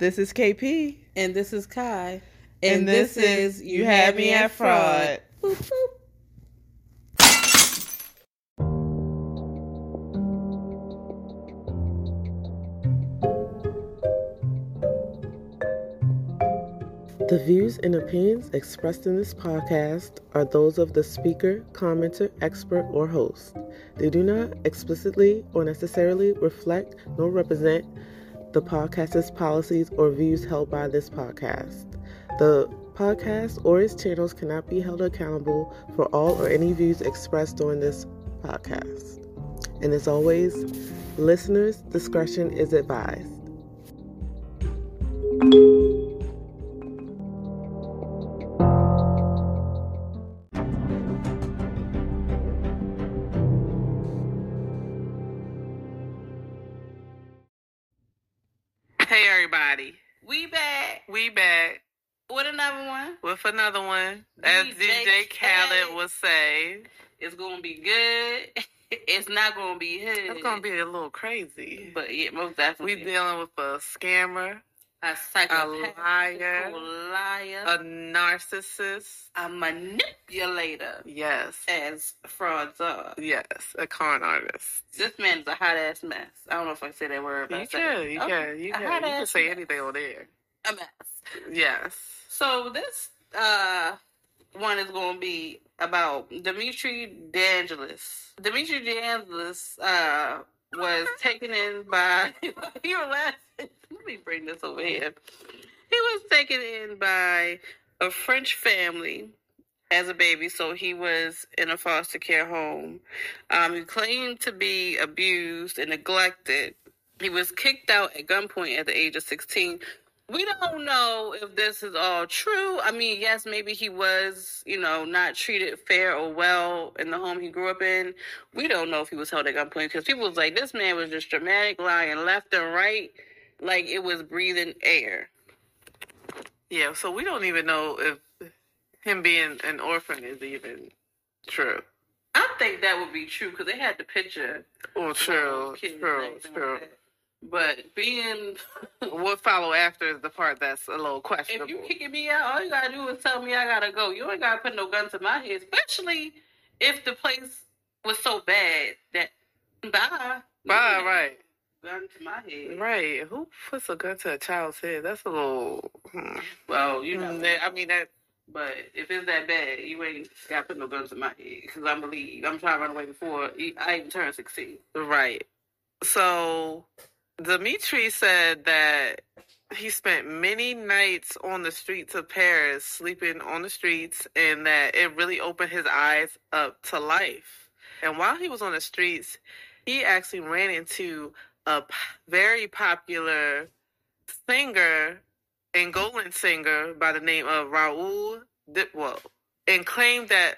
This is KP. And this is Kai. And, this, is You Had Me at Fraud. Boop, boop. The views and opinions expressed in this podcast are those of the speaker, commenter, expert, or host. They do not explicitly or necessarily reflect nor represent the podcast's policies or views held by this podcast. The podcast or its channels cannot be held accountable for all or any views expressed during this podcast. And as always, listeners' discretion is advised. Another one. As DJ Khaled would say, It's gonna be good. It's not gonna be hood. it's gonna be a little crazy. but yeah, most definitely. We dealing with a scammer, a psychopath, liar, liar, a narcissist. a manipulator, Yes, as frauds are. yes, a con artist. This man's a hot ass mess. I don't know if I can say that word. But You can, you Okay. can, you A can. You can say mess. anything on there. A mess. Yes. So this uh one is going to be about Dimitri de Angelis. Dimitri de Angelis uh was taken in by you were laughing. Let me bring this over here. He was taken in by a French family as a baby, so he was in a foster care home. Um, he claimed to be abused and neglected. He was kicked out at gunpoint at the age of 16 we don't know if this is all true. I mean, yes, maybe he was, you know, not treated fair or well in the home he grew up in. We don't know if he was held at gunpoint because people was like, this man was just dramatic, lying left and right, like it was breathing air. Yeah, so we don't even know if him being an orphan is even true. I think that would be true because they had the picture. Oh, true, true, true. like. But being, What follow after is the part that's a little questionable. if you kicking me out, all you gotta do is tell me I gotta go. You ain't gotta put no gun to my head, especially if the place was so bad that bye, Right, right, gun to my head. right. Who puts a gun to a child's head? That's a little. Hmm. Well, you know, Mm, that- I mean that. but if it's that bad, you ain't gotta put no guns to my head because I'm believe I'm trying to run away before I even turn sixteen. Right. So, Dimitri said that he spent many nights on the streets of Paris, sleeping on the streets, and that it really opened his eyes up to life. And while he was on the streets, he actually ran into a very popular singer, Angolan singer by the name of Raul Indipwo, and claimed that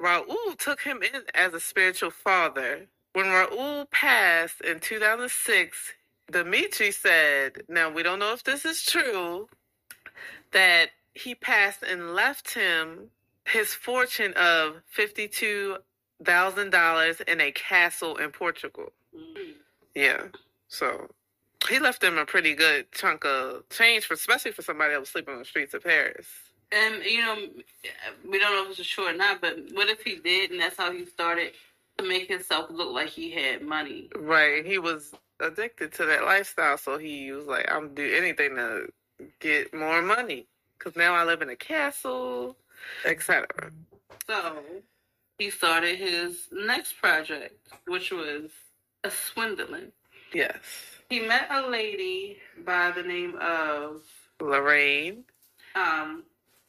Raul took him in as a spiritual father. When Raul passed in 2006, Dimitri said, now we don't know if this is true, that he passed and left him his fortune of $52,000 in a castle in Portugal. Mm. Yeah. So he left him a pretty good chunk of change, for, especially for somebody that was sleeping on the streets of Paris. And you know, we don't know if it's true or not, but what if he did, and that's how he started to make himself look like he had money? Right. He was addicted to that lifestyle, so he was like, I'm do anything to get more money. Because now I live in a castle, etc. So he started his next project, which was a swindling. Yes. He met a lady by the name of Lorraine. um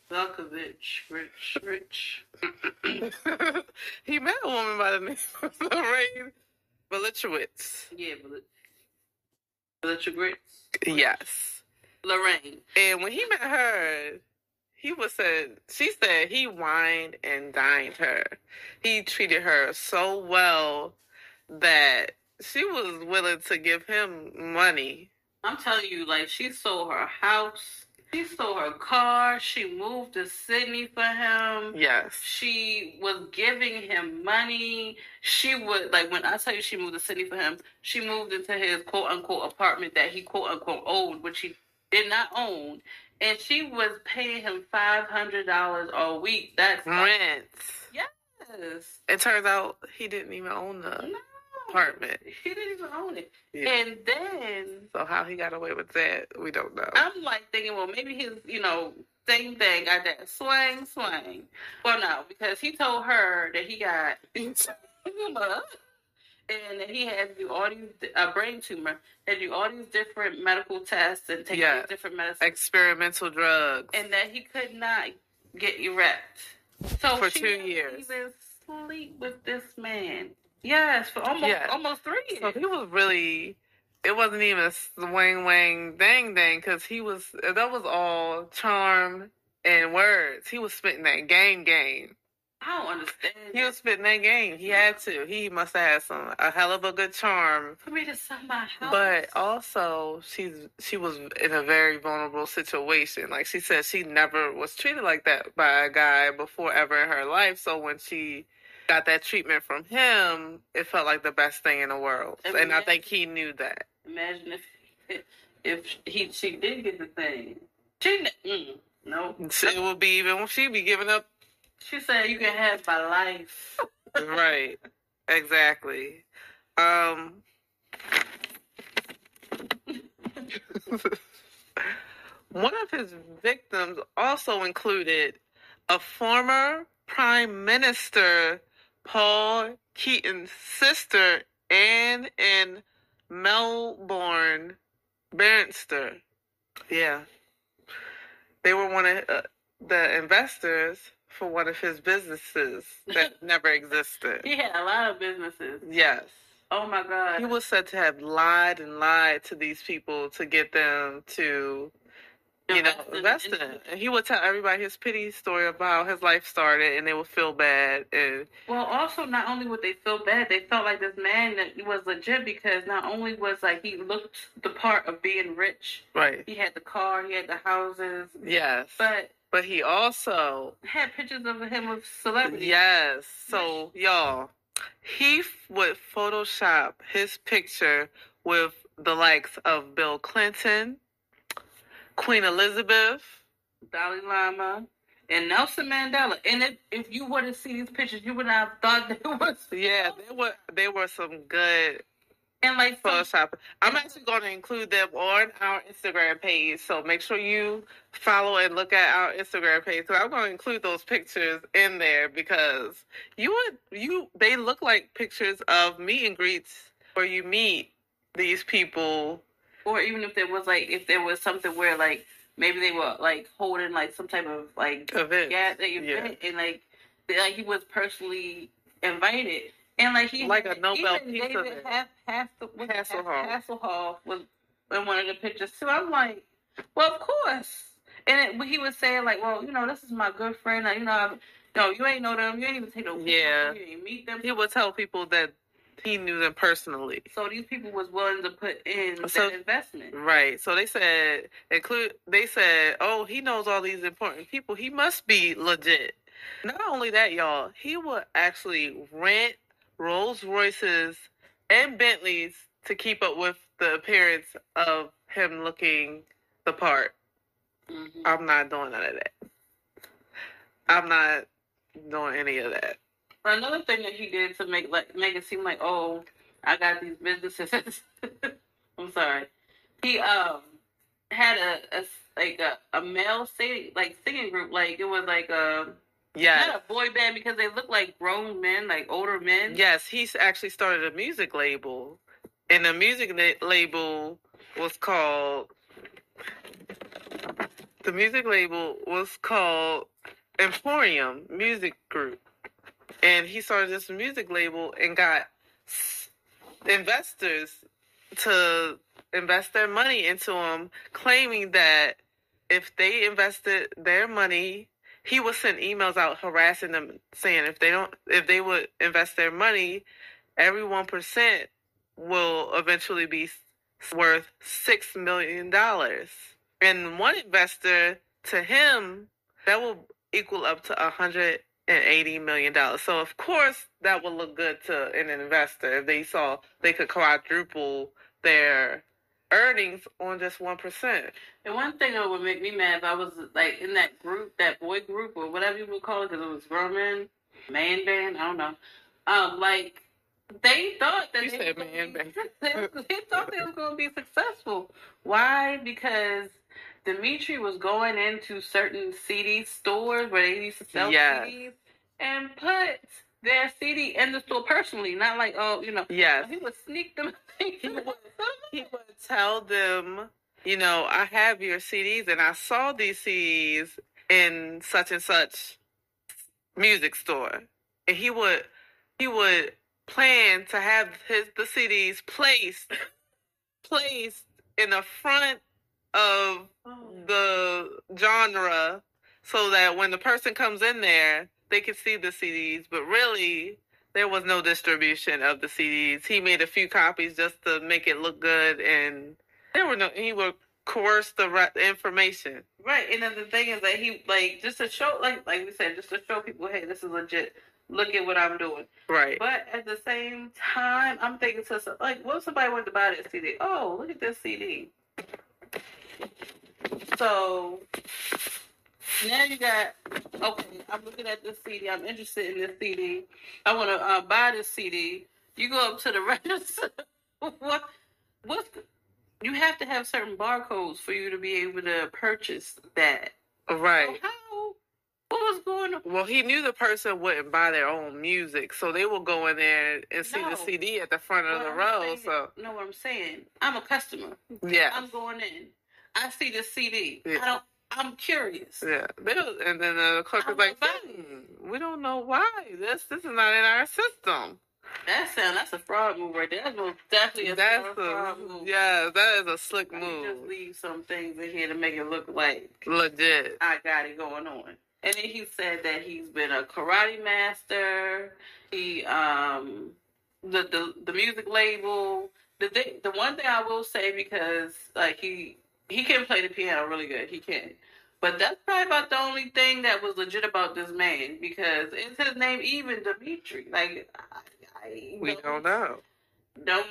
Velkovich, Rich, Rich. he met a woman by the name of Lorraine Belichowitz. Yeah, but Yes. Lorraine. And when he met her, he was said she said he wined and dined her. He treated her so well that she was willing to give him money. I'm telling you, like she sold her house, she sold her car, she moved to Sydney for him. Yes. She was giving him money. She would like when I tell you she moved to Sydney for him. She moved into his quote unquote apartment that he quote unquote owned, which he did not own, and she was paying him five hundred dollars a week. That's Rent. yes. It turns out he didn't even own the No, apartment. He didn't even own it. Yeah. And then So how he got away with that, we don't know. I'm like thinking, well, maybe his, you know, same thing, got that swing, swing. Well, no, because he told her that he got tumor and that he had to do all these, a brain tumor, had to do all these different medical tests and take Yeah. different medicines, Experimental drugs. and that he could not get erect. So For two years. even sleep with this man. Yes, for almost Yeah. almost three years. So he was really. It wasn't even a swing wang dang dang because he was. That was all charm and words. He was spitting that game game. I don't understand. He was spitting that game. He had to. He must have had some a hell of a good charm. for me to sell my house. But also, she's she was in a very vulnerable situation. Like she said, she never was treated like that by a guy before ever in her life. So when she got that treatment from him, it felt like the best thing in the world. And And I think he knew that. Imagine if if he she did get the thing. She mm, no. It would be even she'd be giving up. She said you can have my life. right. Exactly. Um. One of his victims also included a former Prime Minister, Paul Keating's sister, Anne in Melbourne, Barnster. Yeah. They were one of uh, the investors for one of his businesses that never existed. He had a lot of businesses. Yes. Oh my god. He was said to have lied and lied to these people to get them to, you know, it. And he would tell everybody his pity story about how his life started and they would feel bad. And Well, also not only would they feel bad, they felt like this man that was legit because not only was like he looked the part of being rich, right. he had the car, he had the houses, Yes. but But he also had pictures of him with celebrities. Yes. So, y'all, he f- would Photoshop his picture with the likes of Bill Clinton, Queen Elizabeth. Dalai Lama, and Nelson Mandela. And if, if you were to see these pictures, you would not have thought they was. Yeah, there were there were some good And like Photoshop. I'm actually going to include them on our Instagram page, so make sure you follow and look at our Instagram page. So I'm going to include those pictures in there because you would you they look like pictures of meet and greets where you meet these people. Or even if there was like, if there was something where like maybe they were like holding like some type of like gas that you Yeah. and like they- like he was personally invited. And like he Like a Nobel even Peace David Event. Hass, Hass, was Hasselhoff. Hasselhoff was in one of the pictures too. I'm like, well, of course. And it, he was saying like, well, you know, this is my good friend. Like, you know, I'm, no, you ain't know them. You ain't even take no. Yeah. You ain't meet them. He would tell people that he knew them personally. So these people was willing to put in So- investment. Right. So they said include they said, "Oh, he knows all these important people. He must be legit." Not only that, y'all, he would actually rent Rolls Royces and Bentleys to keep up with the appearance of him looking the part. Mhm. I'm not doing none of that. I'm not doing any of that. Another thing that he did to make like make it seem like, oh, I got these businesses. I'm sorry. He um had a, a like a, a male singing like singing group. Like it was like a Yes. not a boy band because they look like grown men, like older men. Yes, he's actually started a music label, and the music la- label was called. The music label was called Emporium Music Group, and he started this music label and got investors to invest their money into him, claiming that if they invested their money he would send emails out harassing them saying if they don't if they would invest their money every 1% will eventually be worth 6 million dollars. And one investor to him that will equal up to 180 million dollars so of course that would look good to an investor if they saw they could quadruple their earnings on just one percent. And one thing that would make me mad if I was like in that group, that boy group or whatever you would call it, because it was grown men, man band. I don't know. Um, like they thought that You they, said was man be- band. they, they thought they was going to be successful. Why? Because Dimitri was going into certain CD stores where they used to sell Yes. CDs and put their CD in the store personally, not like oh, you know. Yes, He would sneak them. He would. he would tell them, you know, I have your CDs and I saw these CDs in such and such music store, and he would he would plan to have his the CDs placed placed in the front of oh. the genre so that when the person comes in there, they can see the CDs, but really there was no distribution of the CDs. He made a few copies just to make it look good, and there were no. He would coerce the right information. Right, and then the thing is that he like just to show, like like we said, just to show people, hey, this is legit. Look at what I'm doing. Right. But at the same time, I'm thinking to like, what if somebody wanted to buy that CD? Oh, look at this CD. So now you got okay. I'm looking at this CD. I'm interested in this CD. I want to uh, buy this CD. You go up to the register. what? What's you have to have certain barcodes for you to be able to purchase that. Right. So how? What was going on? Well, he knew the person wouldn't buy their own music, so they will go in there and see No. the CD at the front of What the I'm row. saying- So know what I'm saying? I'm a customer. yeah, I'm going in. I see the CD. Yeah. I don't. I'm curious. yeah. Was, and then the clerk was like, hmm, "We don't know why this this is not in our system." That sound. That's a fraud move right there. That's most definitely a That's fraud, fraud move. yeah, that is a slick Like, you just leave some things in here to make it look like legit. I got it going on. And then he said that he's been a karate master. He um the the, the music label. The thing, the one thing I will say because like he he can play the piano really good. He can. But that's probably about the only thing that was legit about this man because is his name even Dimitri? Like I, I We don't know. Don't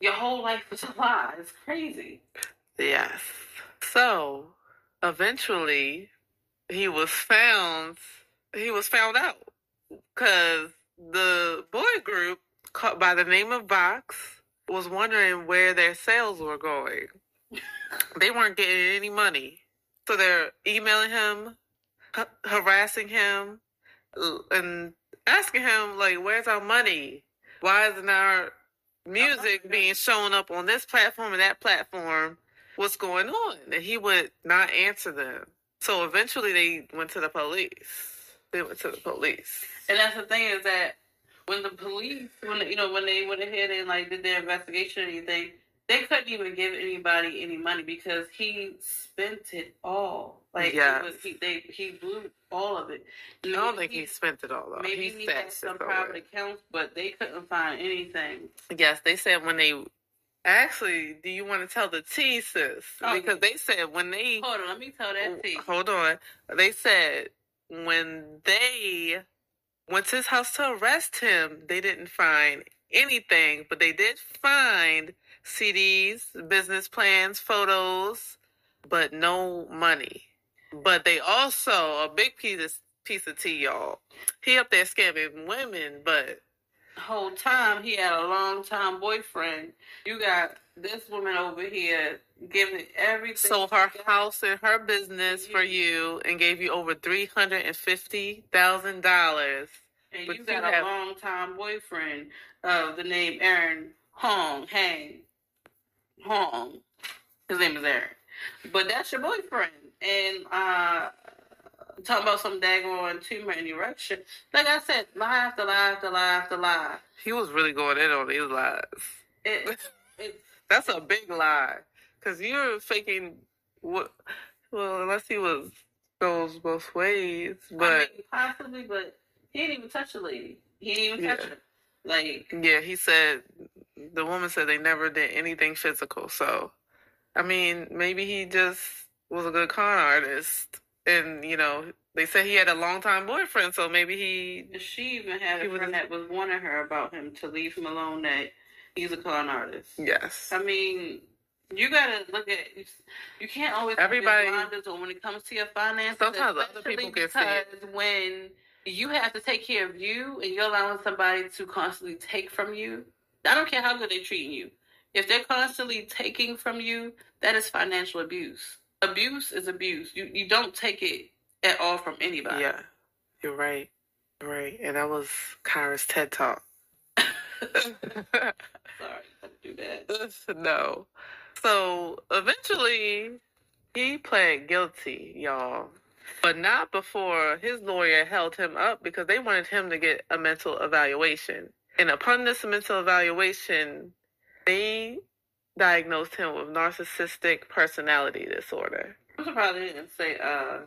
your whole life is a lie. It's crazy. Yes. So eventually, he was found. He was found out because the boy group, by the name of Vox, was wondering where their sales were going. They weren't getting any money, so they're emailing him, ha- harassing him, and asking him like, "Where's our money? Why isn't our music being shown up on this platform and that platform?" what's going on? And he would not answer them. So eventually they went to the police. They went to the police. And that's the thing is that when the police, when you know, when they went ahead and like did their investigation or anything, they couldn't even give anybody any money because he spent it all. Like Yes. was, he they he blew all of it. i don't think he spent it all though maybe he he had some private accounts, but they couldn't find anything. yes they said when they actually do you want to tell the tea sis Oh, because they said when they Hold on, let me tell that you. hold on they said when they went to his house to arrest him they didn't find anything but they did find cds business plans photos but no money. But they also a big piece of piece of tea y'all. He up there scamming women but whole time he had a long time boyfriend. You got this woman over here giving everything. sold her house and her business for you and gave you over three hundred and fifty thousand dollars. And you you got have- a long time boyfriend of the name Aaron Hong. Hang Hong. His name is Eric. But that's your boyfriend. And uh talking about some daggone tumor and erection. Like I said, lie after lie after lie after lie. He was really going in on these lies. It, it That's a big lie. Cause you're faking what? Well, unless he was goes both ways, I but mean, possibly, but he didn't even touch the lady. He didn't even touch Yeah. her. Like yeah, he said the woman said they never did anything physical. So, I mean, maybe he just was a good con artist, and you know, they said he had a longtime boyfriend, so maybe he she even had a was- friend that was warning her about him to leave him alone. That he's a con artist. yes, I mean, You gotta look at. You, you can't always Everybody- when it comes to your finances. Sometimes other people can see it. because when you have to take care of you and you're allowing somebody to constantly take from you. I don't care how good they're treating you. If they're constantly taking from you, that is financial abuse. Abuse is abuse. You you don't take it at all from anybody. Yeah, you're right. You're right. And that was Kyra's TED Talk. Sorry, don't do that. no. So eventually, he pled guilty, y'all. But not before his lawyer held him up because they wanted him to get a mental evaluation. And upon this mental evaluation, they diagnosed him with narcissistic personality disorder. I'm surprised they didn't say uh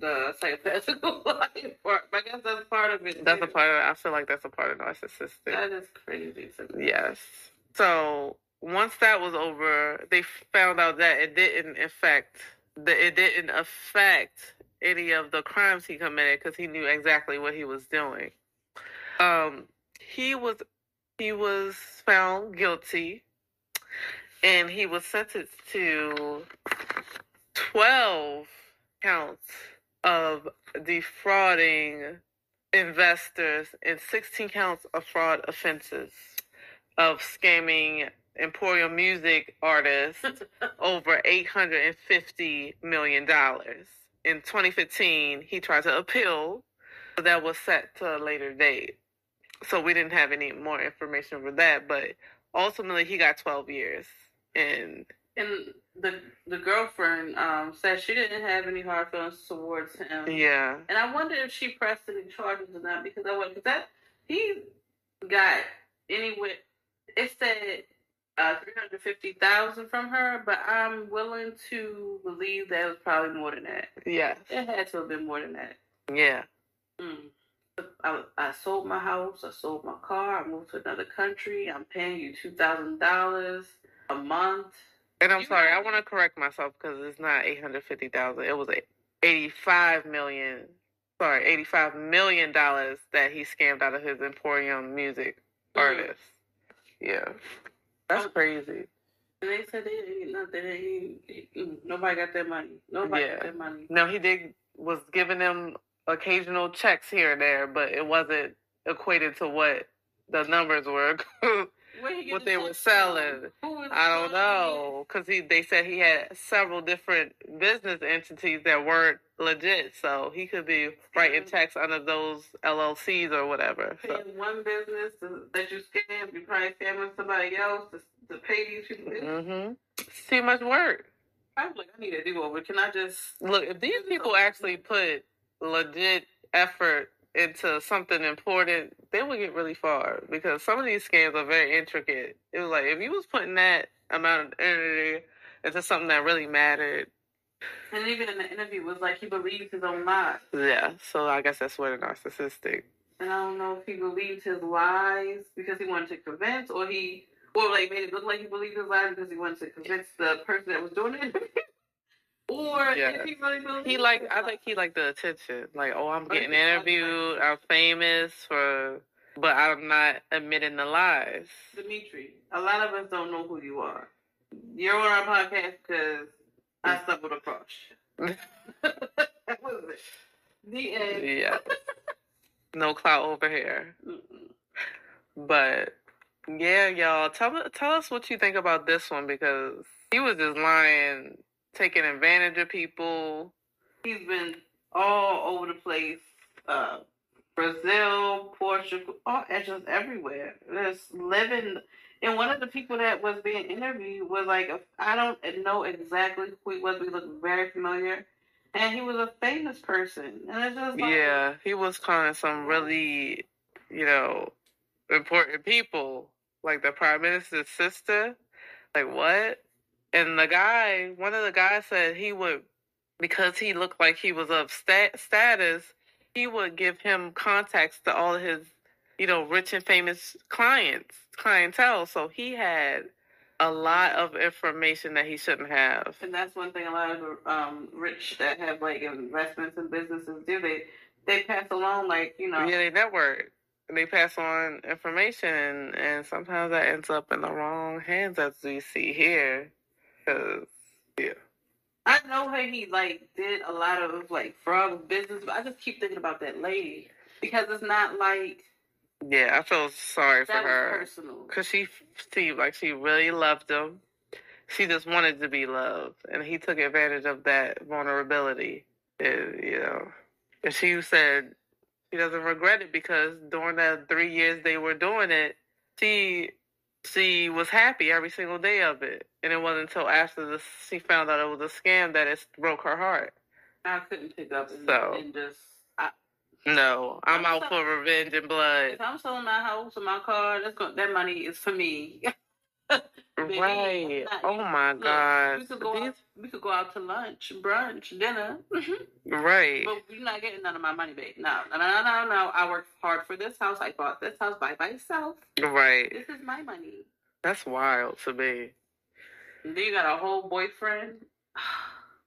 the psychopathical life part. I guess that's part of it. That's a part of it. I feel like that's a part of narcissistic. That is crazy. Yes. So once that was over, they found out that it didn't affect that it didn't affect any of the crimes he committed because he knew exactly what he was doing. Um, he was he was found guilty, and he was sentenced to twelve counts of defrauding investors and 16 counts of fraud offenses of scamming Emporium music artists over $850 million. In 2015, he tried to appeal, but that was set to a later date. So we didn't have any more information for that, but ultimately he got 12 years. And And the the girlfriend um said she didn't have any hard feelings towards him. yeah, And I wonder if she pressed any charges or not because I would because that he got anywhere. It said uh, three hundred fifty thousand from her, but I'm willing to believe that it was probably more than that. Yeah, It had to have been more than that. yeah, Mm. I, I sold my house. I sold my car. I moved to another country. I'm paying you two thousand dollars a month. And I'm You sorry, I want to correct myself because it's not eight hundred fifty thousand. It was eighty-five million. Sorry, eighty-five million dollars that he scammed out of his Emporium music Mm. artists. Yeah, that's crazy. And they said they didn't nothing. They didn't, mm, nobody got that money. Nobody Yeah. got their money. No, he did was giving them occasional checks here and there, but it wasn't equated to what the numbers were. Where he get what they were selling. I don't know because he they said he had several different business entities that weren't legit, so he could be writing checks under those LLCs or whatever. So one business to, that you scam, you probably scamming somebody else to, to pay these people. Hmm it's too much work. I'm like, I need a do over. Can I just? Look, if these people actually put legit effort into something important, they would get really far because some of these scams are very intricate. It was like if you was putting that amount of energy into something that really mattered, And even in the interview, it was like he believed his own lies. yeah. So I guess that's where the narcissistic. And I don't know if he believed his lies because he wanted to convince, or he, or like made it look like he believed his lies because he wanted to convince the person that was doing it. or Yeah. he really believed He like I think he liked the attention. Like, oh, I'm getting interviewed. I'm famous for, but I'm not admitting the lies. Dimitri. A lot of us don't know who you are. You're on our podcast because I stumbled across you. that was it. The end. Yeah. No clout over here. Mm-mm. But yeah, y'all, tell tell us what you think about this one because he was just lying, taking advantage of people. He's been all over the place. Uh, Brazil, Portugal, all just everywhere. Just living. And one of the people that was being interviewed was like, I don't know exactly who he was. We looked very familiar. And he was a famous person. And it's just like, Yeah, he was calling some really, you know, important people, like the prime minister's sister. Like what? And the guy, one of the guys said he would, because he looked like he was of stat- status, he would give him contacts to all his, you know, rich and famous clients, clientele. So he had a lot of information that he shouldn't have. And that's one thing a lot of the um, rich that have like investments and businesses do. They they pass along like you know. Yeah, they network. They pass on information, and, and sometimes that ends up in the wrong hands, as we see here. Cause yeah, I know how he like did a lot of like fraud business, but I just keep thinking about that lady because it's not like yeah, I feel sorry for that was her personal. because she seemed like she really loved him. She just wanted to be loved, and he took advantage of that vulnerability. And, you know, and she said she doesn't regret it because during the three years they were doing it, she she was happy every single day of it, and it wasn't until after this she found out it was a scam that it broke her heart. I couldn't pick up and, So. and just. No, I'm I'm out so- for revenge and blood. if I'm selling my house or my car, that's going, that money is for me. Baby, Right. not- Oh my Look, God. we could go These- out. We could go out to lunch, brunch, dinner. Right. But you're not getting none of my money babe. No, no, no, no, no. I worked hard for this house. I bought this house by myself. Right. This is my money. That's wild to me. And then you got a whole boyfriend.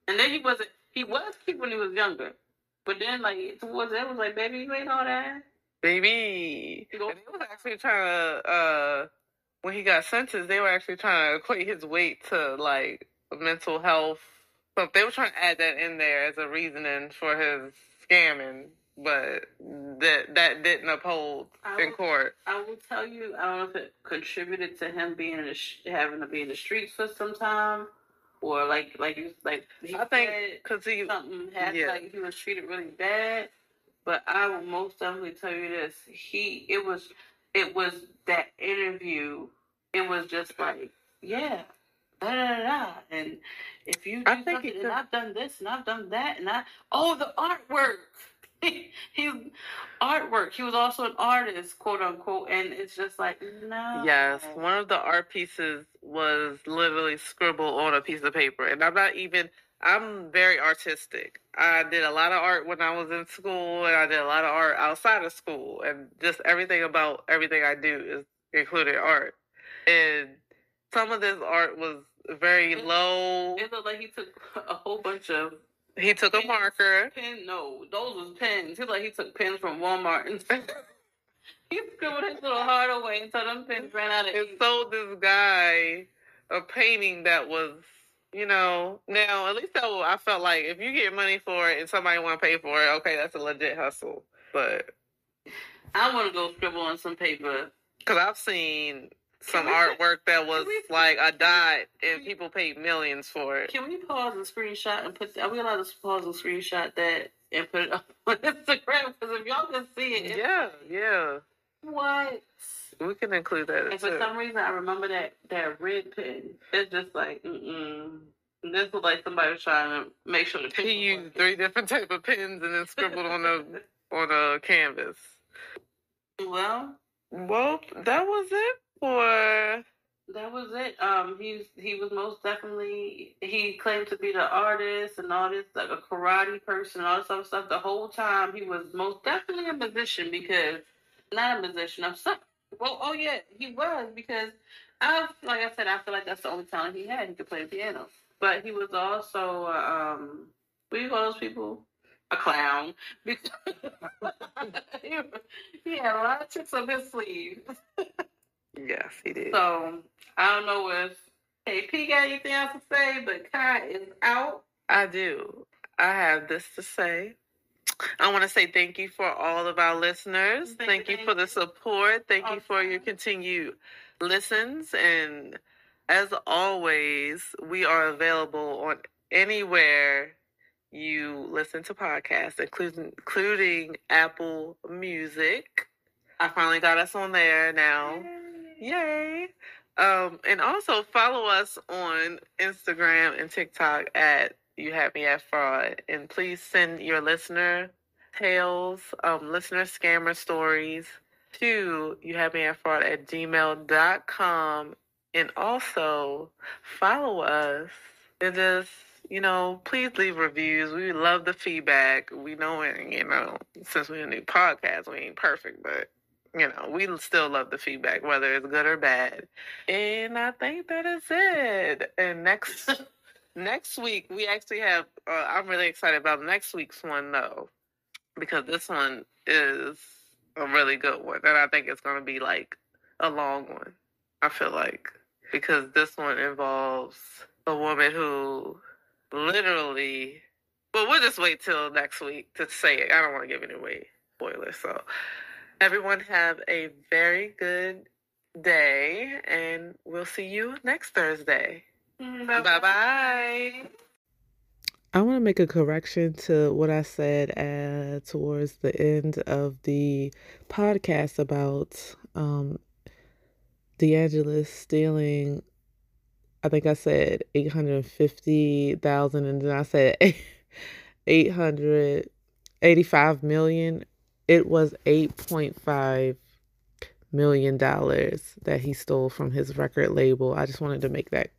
And then he wasn't. He was cute when he was younger. But then, like towards end, was like, baby, you ain't all that. Baby. And they was actually trying to, uh, when he got sentenced, they were actually trying to equate his weight to, like, mental health. So they were trying to add that in there as a reasoning for his scamming. But that that didn't uphold in court. I will tell you, I don't know if it contributed to him being in the sh- having to be in the streets for some time, or like like you like he I think because he, something happened, yeah. like he was treated really bad. But I will most definitely tell you this: he it was it was that interview. It was just like yeah, da da da, and if you I think it, and I've done this and I've done that, and I oh the artwork. he artwork. He was also an artist, quote unquote, and it's just like no. Yes, one of the art pieces was literally scribbled on a piece of paper, and I'm not even. I'm very artistic. I did a lot of art when I was in school, and I did a lot of art outside of school, and just everything about everything I do is included art. And some of this art was very It- low. It looked like he took a whole bunch of He took a marker. pen. No, those was pens. He like he took pens from Walmart and he scribbled his little heart away until them pens ran out of and ink. sold this guy a painting that was, you know, now at least that was, I felt like if you get money for it and somebody want to pay for it, okay, that's a legit hustle. But I want to go scribble on some paper. because I've seen some we- artwork that was we- like a dot and people paid millions for it. Can we pause and screenshot and put? Are we allowed to pause and screenshot that and put it up on Instagram? Because if y'all can see it, Yeah, yeah, what? we can include that And for some reason, I remember that that red pen. It's just like, mm-mm. This was like somebody was trying to make sure the. He used three different type of pens and then scribbled on the on a canvas. Well, Well, that was it for that was it. Um, he's he was most definitely he claimed to be the artist and all this like a karate person and all this other stuff. The whole time he was most definitely a musician because not a musician. I'm. Well, oh yeah, he was because I like I said I feel like that's the only talent he had. He could play the piano, but he was also um what do you call those people? A clown. He, he had a lot of tricks up his sleeve. yes, he did. So I don't know if KP got anything else to say, but Kai is out. I do. I have this to say. I want to say thank you for all of our listeners. Thank Thank, you, you for the support. Thank you for your continued listens. And as always, we are available on anywhere you listen to podcasts, including including Apple Music. I finally got us on there now. Yay. Um, and also follow us on Instagram and TikTok at You Have Me at Fraud. And please send your listener tales, um, listener scammer stories to You Have Me at Fraud at gmail.com. And also follow us and just, you know, please leave reviews. We love the feedback. We know, it, you know, since we're a new podcast, we ain't perfect, but you know, we still love the feedback, whether it's good or bad. And I think that is it. And next next week we actually have. Uh, I'm really excited about next week's one though, because this one is a really good one, and I think it's going to be like a long one. I feel like because this one involves a woman who literally. Well, we'll just wait till next week to say it. I don't want to give any away spoilers. So, everyone have a very good day, and we'll see you next Thursday. Bye bye. I want to make a correction to what I said uh, towards the end of the podcast about um, de Angelis stealing. I think I said eight hundred fifty thousand, and then I said eight hundred eighty-five million. It was eight point five million dollars that he stole from his record label. I just wanted to make that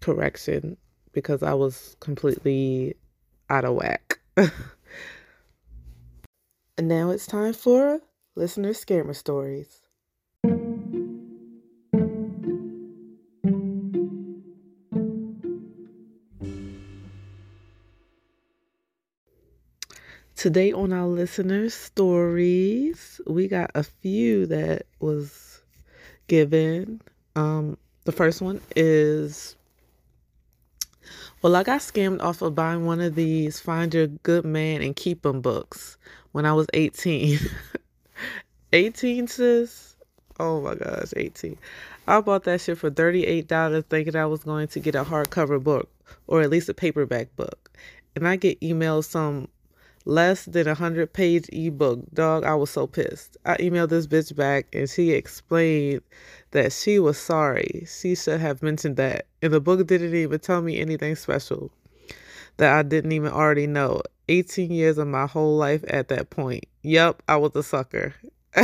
correction because I was completely out of whack. and now it's time for listener scammer stories. Today on our listener stories, we got a few that was given. Um, the first one is well, I got scammed off of buying one of these Find Your Good Man and Keep 'em books when I was 18. 18, sis? Oh my gosh, 18. I bought that shit for $38 thinking I was going to get a hardcover book or at least a paperback book. And I get emailed some less than a hundred page ebook. Dog, I was so pissed. I emailed this bitch back and she explained that she was sorry. She should have mentioned that. And the book didn't even tell me anything special that I didn't even already know. 18 years of my whole life at that point. Yep, I was a sucker.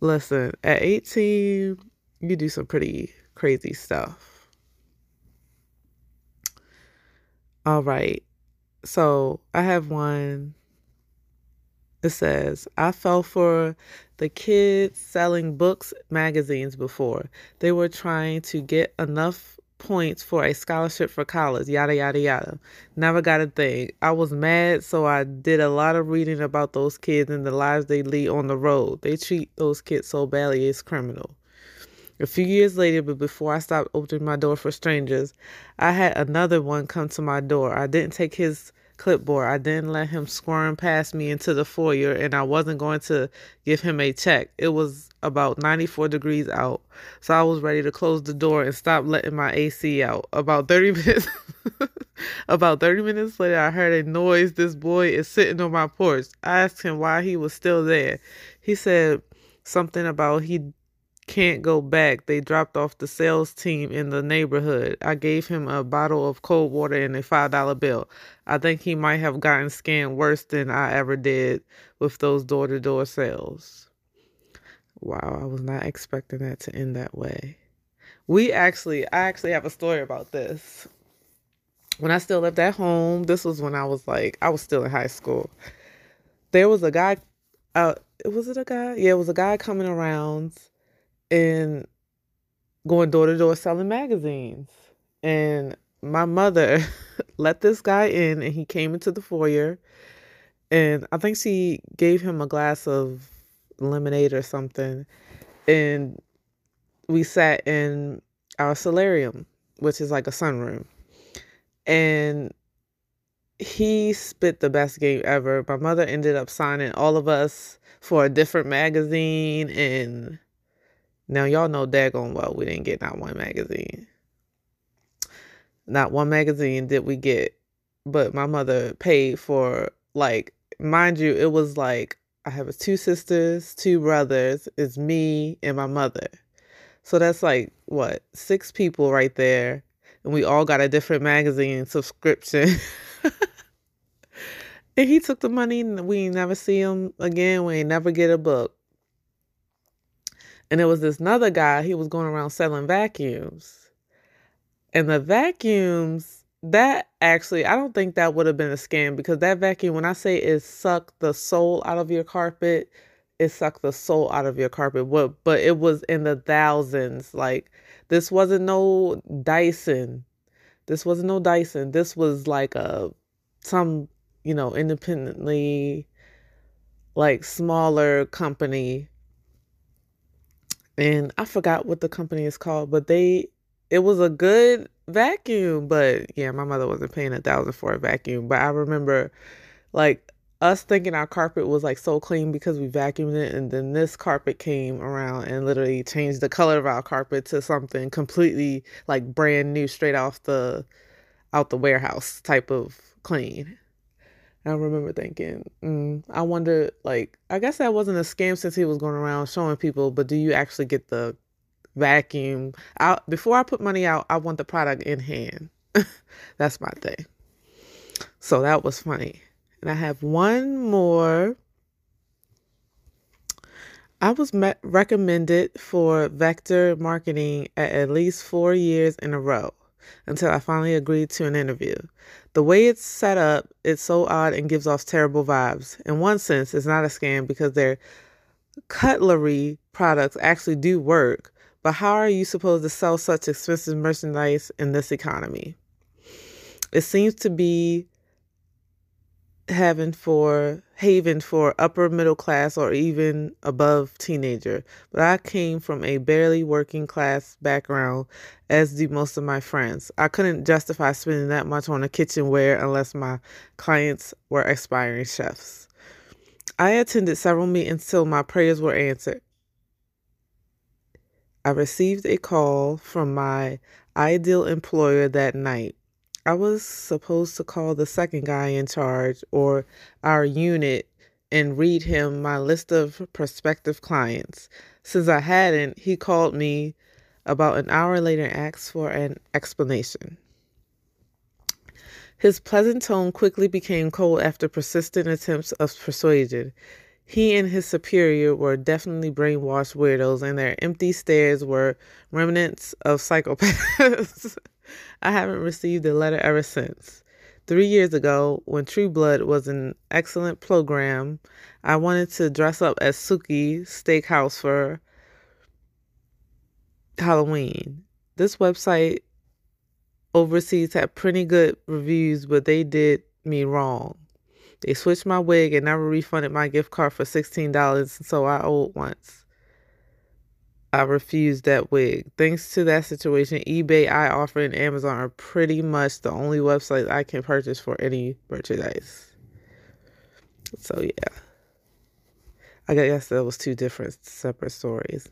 Listen, at 18, you do some pretty crazy stuff. All right. So I have one. It says, I fell for the kids selling books magazines before. They were trying to get enough points for a scholarship for college, yada, yada, yada. Never got a thing. I was mad, so I did a lot of reading about those kids and the lives they lead on the road. They treat those kids so badly, it's criminal. A few years later, but before I stopped opening my door for strangers, I had another one come to my door. I didn't take his clipboard. I didn't let him squirm past me into the foyer, and I wasn't going to give him a check. It was about 94 degrees out, so I was ready to close the door and stop letting my AC out. About 30 minutes about 30 minutes later, I heard a noise. This boy is sitting on my porch. I asked him why he was still there. He said something about he can't go back. They dropped off the sales team in the neighborhood. I gave him a bottle of cold water and a $5 bill. I think he might have gotten scammed worse than I ever did with those door to door sales. Wow, I was not expecting that to end that way. We actually, I actually have a story about this. When I still lived at home, this was when I was like, I was still in high school. There was a guy, uh, was it a guy? Yeah, it was a guy coming around and going door to door selling magazines. And my mother let this guy in and he came into the foyer and I think she gave him a glass of lemonade or something. And we sat in our solarium, which is like a sunroom. And he spit the best game ever. My mother ended up signing all of us for a different magazine and now y'all know daggone well we didn't get not one magazine. Not one magazine did we get, but my mother paid for like mind you, it was like I have two sisters, two brothers, it's me and my mother. So that's like what, six people right there. And we all got a different magazine subscription. and he took the money and we never see him again. We never get a book. And there was this another guy, he was going around selling vacuums. And the vacuums, that actually, I don't think that would have been a scam because that vacuum, when I say it sucked the soul out of your carpet, it sucked the soul out of your carpet. But, but it was in the thousands. Like, this wasn't no Dyson. This wasn't no Dyson. This was like a, some, you know, independently, like smaller company and I forgot what the company is called, but they it was a good vacuum, but yeah, my mother wasn't paying a thousand for a vacuum. But I remember like us thinking our carpet was like so clean because we vacuumed it and then this carpet came around and literally changed the color of our carpet to something completely like brand new straight off the out the warehouse type of clean I remember thinking, mm, I wonder, like, I guess that wasn't a scam since he was going around showing people, but do you actually get the vacuum? I, before I put money out, I want the product in hand. That's my thing. So that was funny. And I have one more. I was met, recommended for vector marketing at at least four years in a row until I finally agreed to an interview. The way it's set up, it's so odd and gives off terrible vibes. In one sense, it's not a scam because their cutlery products actually do work, but how are you supposed to sell such expensive merchandise in this economy? It seems to be heaven for haven for upper middle class or even above teenager. But i came from a barely working class background as do most of my friends. I couldn't justify spending that much on a kitchenware unless my clients were aspiring chefs. I attended several meetings till my prayers were answered. I received a call from my ideal employer that night I was supposed to call the second guy in charge or our unit and read him my list of prospective clients. Since I hadn't, he called me about an hour later and asked for an explanation. His pleasant tone quickly became cold after persistent attempts of persuasion. He and his superior were definitely brainwashed weirdos, and their empty stares were remnants of psychopaths. I haven't received a letter ever since. Three years ago, when True Blood was an excellent program, I wanted to dress up as Sookie Stackhouse for Halloween. This website overseas had pretty good reviews, but they did me wrong. They switched my wig and never refunded my gift card for $16, so I owed once. I refused that wig. Thanks to that situation, eBay, iOffer, and Amazon are pretty much the only websites I can purchase for any merchandise. So yeah. I guess that was two different separate stories.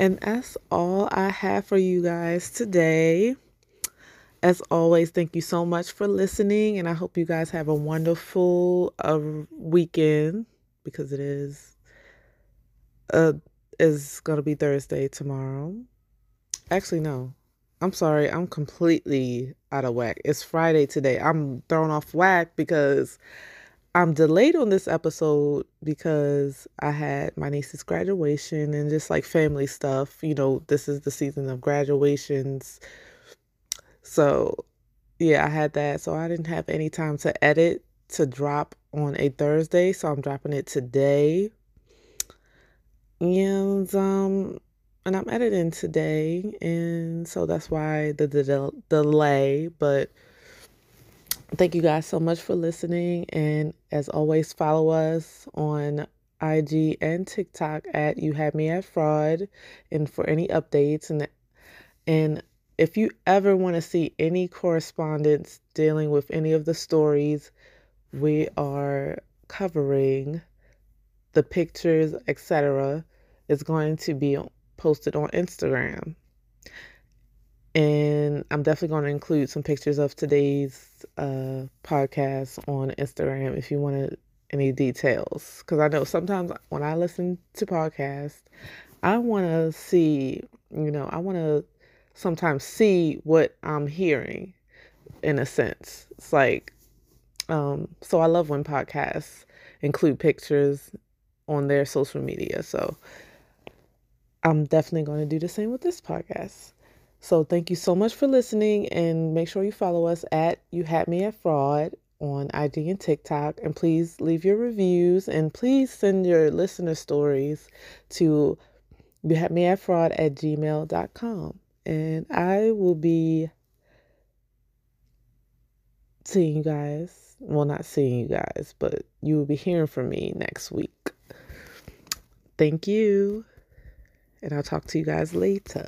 And that's all I have for you guys today. As always, thank you so much for listening, and I hope you guys have a wonderful uh, weekend because it is a is going to be Thursday tomorrow. Actually, no. I'm sorry. I'm completely out of whack. It's Friday today. I'm thrown off whack because I'm delayed on this episode because I had my niece's graduation and just like family stuff. You know, this is the season of graduations. So, yeah, I had that. So I didn't have any time to edit to drop on a Thursday. So I'm dropping it today and um and I'm editing today and so that's why the, the, delay but thank you guys so much for listening and as always follow us on IG and TikTok at you had me at fraud and for any updates and and if you ever want to see any correspondence dealing with any of the stories we are covering the pictures, etc., is going to be posted on Instagram. And I'm definitely going to include some pictures of today's uh, podcast on Instagram if you wanted any details. Because I know sometimes when I listen to podcasts, I want to see, you know, I want to sometimes see what I'm hearing in a sense. It's like, um, so I love when podcasts include pictures on their social media. So I'm definitely going to do the same with this podcast. So thank you so much for listening and make sure you follow us at You Had Me at Fraud on IG and TikTok. And please leave your reviews and please send your listener stories to you had me at fraud at gmail.com. And I will be seeing you guys. Well, not seeing you guys, but you will be hearing from me next week. Thank you. And I'll talk to you guys later.